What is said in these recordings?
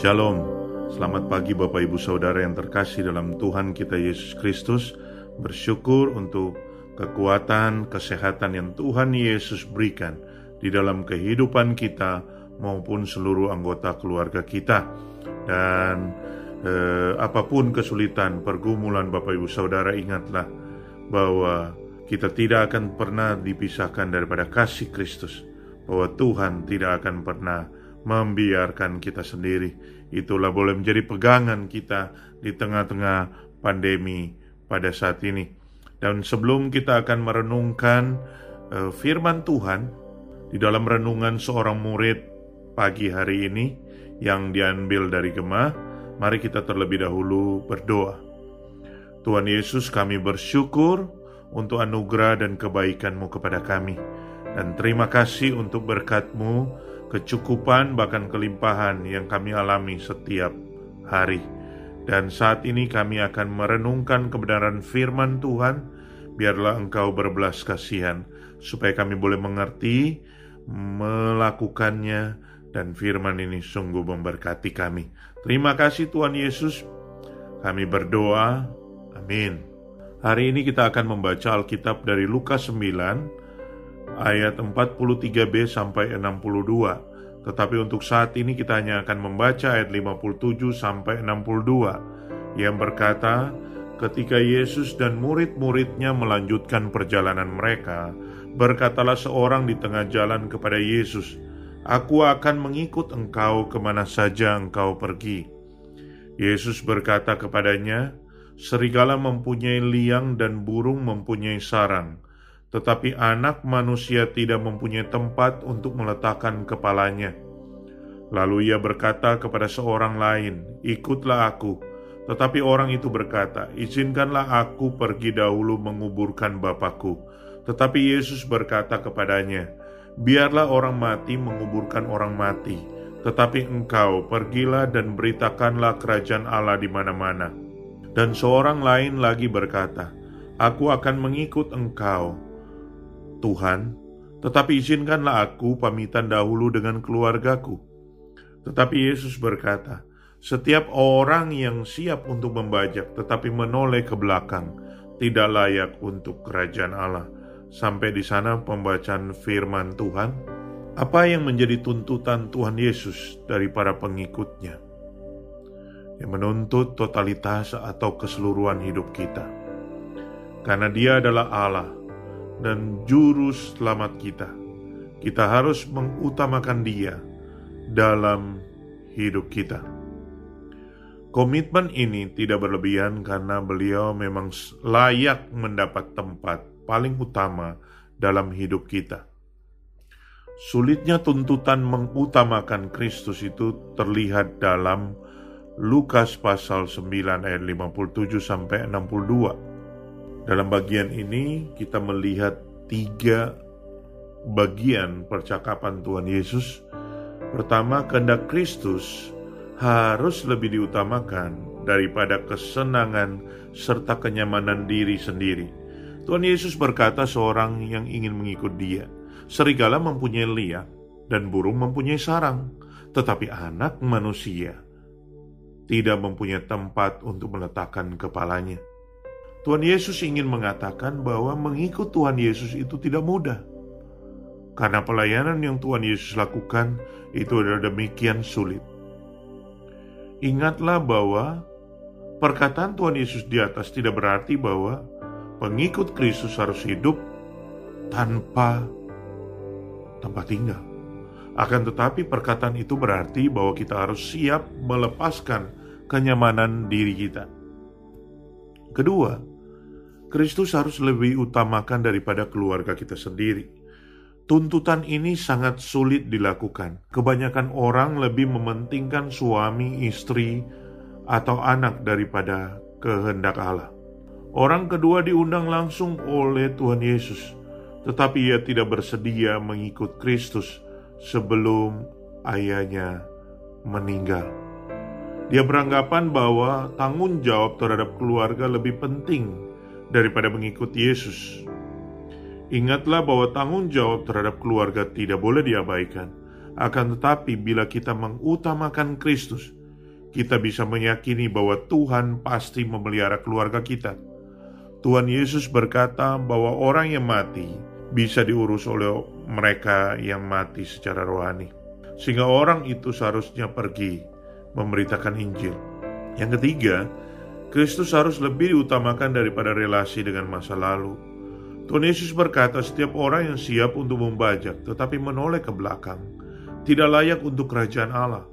Shalom, selamat pagi Bapak Ibu Saudara yang terkasih dalam Tuhan kita Yesus Kristus. Bersyukur untuk kekuatan, kesehatan yang Tuhan Yesus berikan di dalam kehidupan kita maupun seluruh anggota keluarga kita. Dan eh, apa pun kesulitan, pergumulan Bapak Ibu Saudara ingatlah bahwa kita tidak akan pernah dipisahkan daripada kasih Kristus. Bahwa Tuhan tidak akan pernah membiarkan kita sendiri. Itulah boleh menjadi pegangan kita di tengah-tengah pandemi pada saat ini. Dan sebelum kita akan merenungkan uh, firman Tuhan di dalam renungan seorang murid pagi hari ini yang diambil dari Gemah, mari kita terlebih dahulu berdoa. Tuhan Yesus kami bersyukur untuk anugerah dan kebaikan-Mu kepada kami. Dan terima kasih untuk berkat-Mu kecukupan bahkan kelimpahan yang kami alami setiap hari. Dan saat ini kami akan merenungkan kebenaran firman Tuhan. Biarlah Engkau berbelas kasihan, supaya kami boleh mengerti, melakukannya, dan firman ini sungguh memberkati kami. Terima kasih Tuhan Yesus. Kami berdoa. Amin. Hari ini kita akan membaca Alkitab dari Lukas 9 ayat 43b sampai 62. Tetapi untuk saat ini kita hanya akan membaca ayat 57 sampai 62 yang berkata, Ketika Yesus dan murid-muridnya melanjutkan perjalanan mereka, berkatalah seorang di tengah jalan kepada Yesus, Aku akan mengikut engkau ke mana saja engkau pergi. Yesus berkata kepadanya, Serigala mempunyai liang dan burung mempunyai sarang, tetapi anak manusia tidak mempunyai tempat untuk meletakkan kepalanya. Lalu ia berkata kepada seorang lain, "Ikutlah aku." Tetapi orang itu berkata, "Izinkanlah aku pergi dahulu menguburkan bapakku." Tetapi Yesus berkata kepadanya, "Biarlah orang mati menguburkan orang mati, tetapi engkau pergilah dan beritakanlah kerajaan Allah di mana-mana." Dan seorang lain lagi berkata, "Aku akan mengikut engkau." Tuhan, tetapi izinkanlah aku pamitan dahulu dengan keluargaku. Tetapi Yesus berkata, setiap orang yang siap untuk membajak tetapi menoleh ke belakang tidak layak untuk kerajaan Allah. Sampai di sana pembacaan firman Tuhan. Apa yang menjadi tuntutan Tuhan Yesus dari para pengikutnya? Yang menuntut totalitas atau keseluruhan hidup kita. Karena dia adalah Allah dan juru selamat kita. Kita harus mengutamakan Dia dalam hidup kita. Komitmen ini tidak berlebihan karena beliau memang layak mendapat tempat paling utama dalam hidup kita. Sulitnya tuntutan mengutamakan Kristus itu terlihat dalam Lukas pasal 9 ayat 57 sampai 62 dalam bagian ini kita melihat tiga bagian percakapan Tuhan Yesus. Pertama, kehendak Kristus harus lebih diutamakan daripada kesenangan serta kenyamanan diri sendiri. Tuhan Yesus berkata seorang yang ingin mengikut dia, serigala mempunyai liak dan burung mempunyai sarang, tetapi anak manusia tidak mempunyai tempat untuk meletakkan kepalanya. Tuhan Yesus ingin mengatakan bahwa mengikut Tuhan Yesus itu tidak mudah. Karena pelayanan yang Tuhan Yesus lakukan itu adalah demikian sulit. Ingatlah bahwa perkataan Tuhan Yesus di atas tidak berarti bahwa pengikut Kristus harus hidup tanpa tempat tinggal. Akan tetapi perkataan itu berarti bahwa kita harus siap melepaskan kenyamanan diri kita. Kedua, Kristus harus lebih utamakan daripada keluarga kita sendiri. Tuntutan ini sangat sulit dilakukan. Kebanyakan orang lebih mementingkan suami, istri, atau anak daripada kehendak Allah. Orang kedua diundang langsung oleh Tuhan Yesus, tetapi ia tidak bersedia mengikut Kristus sebelum ayahnya meninggal. Dia beranggapan bahwa tanggung jawab terhadap keluarga lebih penting daripada mengikuti Yesus. Ingatlah bahwa tanggung jawab terhadap keluarga tidak boleh diabaikan. Akan tetapi, bila kita mengutamakan Kristus, kita bisa meyakini bahwa Tuhan pasti memelihara keluarga kita. Tuhan Yesus berkata bahwa orang yang mati bisa diurus oleh mereka yang mati secara rohani, sehingga orang itu seharusnya pergi memberitakan Injil. Yang ketiga, Kristus harus lebih diutamakan daripada relasi dengan masa lalu. Tuhan Yesus berkata, "Setiap orang yang siap untuk membajak tetapi menoleh ke belakang, tidak layak untuk kerajaan Allah."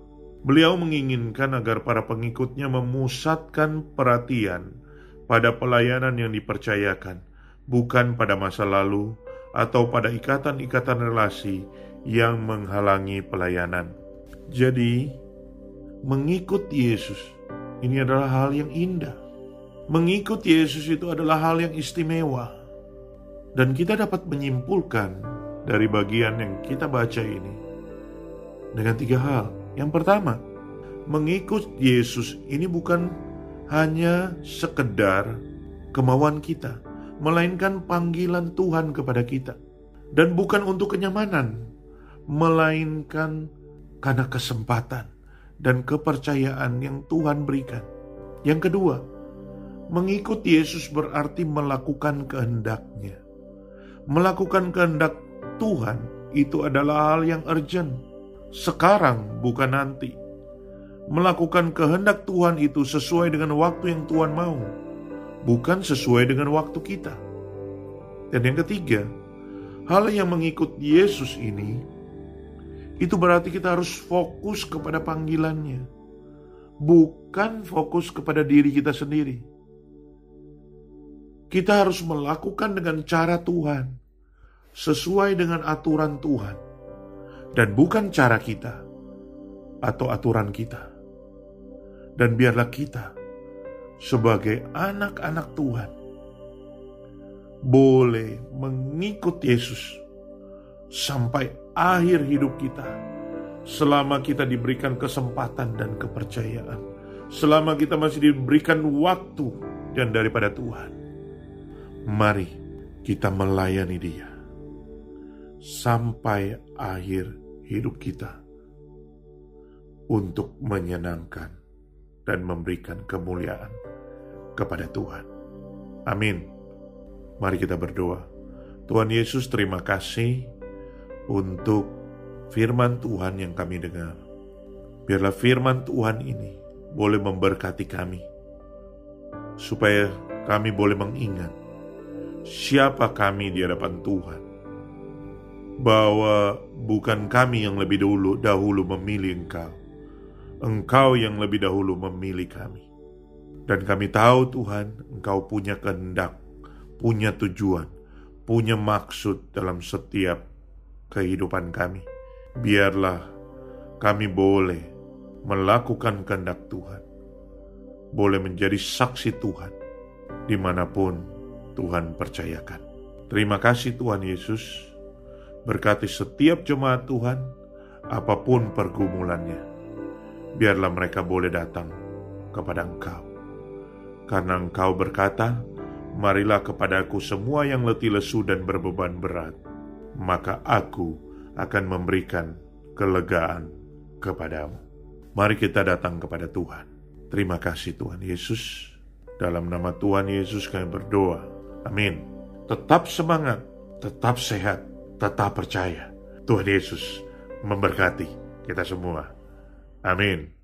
Beliau menginginkan agar para pengikutnya memusatkan perhatian pada pelayanan yang dipercayakan, bukan pada masa lalu atau pada ikatan-ikatan relasi yang menghalangi pelayanan. Jadi, mengikut Yesus ini adalah hal yang indah. Mengikut Yesus itu adalah hal yang istimewa. Dan kita dapat menyimpulkan dari bagian yang kita baca ini dengan tiga hal. Yang pertama, mengikut Yesus ini bukan hanya sekedar kemauan kita, melainkan panggilan Tuhan kepada kita. Dan bukan untuk kenyamanan, melainkan karena kesempatan dan kepercayaan yang Tuhan berikan. Yang kedua, mengikut Yesus berarti melakukan kehendaknya. Melakukan kehendak Tuhan itu adalah hal yang urgent. Sekarang bukan nanti. Melakukan kehendak Tuhan itu sesuai dengan waktu yang Tuhan mau, bukan sesuai dengan waktu kita. Dan yang ketiga, hal yang mengikut Yesus ini itu berarti kita harus fokus kepada panggilannya, bukan fokus kepada diri kita sendiri. Kita harus melakukan dengan cara Tuhan, sesuai dengan aturan Tuhan, dan bukan cara kita atau aturan kita. Dan biarlah kita, sebagai anak-anak Tuhan, boleh mengikut Yesus sampai akhir hidup kita. Selama kita diberikan kesempatan dan kepercayaan, selama kita masih diberikan waktu dan daripada Tuhan, mari kita melayani Dia sampai akhir hidup kita untuk menyenangkan dan memberikan kemuliaan kepada Tuhan. Amin. Mari kita berdoa. Tuhan Yesus, terima kasih untuk firman Tuhan yang kami dengar. Biarlah firman Tuhan ini boleh memberkati kami, supaya kami boleh mengingat siapa kami di hadapan Tuhan, bahwa bukan kami yang lebih dahulu dahulu memilih Engkau, Engkau yang lebih dahulu memilih kami. Dan kami tahu Tuhan, Engkau punya kehendak, punya tujuan, punya maksud dalam setiap kehidupan kami. Biarlah kami boleh melakukan kehendak Tuhan, boleh menjadi saksi Tuhan di mana pun Tuhan percayakan. Terima kasih Tuhan Yesus, berkati setiap jemaat Tuhan, apa pun pergumulannya, biarlah mereka boleh datang kepada Engkau. Karena Engkau berkata, Marilah kepadaku semua yang letih lesu dan berbeban berat, maka aku akan memberikan kelegaan kepadamu. Mari kita datang kepada Tuhan. Terima kasih Tuhan Yesus. Dalam nama Tuhan Yesus kami berdoa. Amin. Tetap semangat, tetap sehat, tetap percaya. Tuhan Yesus memberkati kita semua. Amin.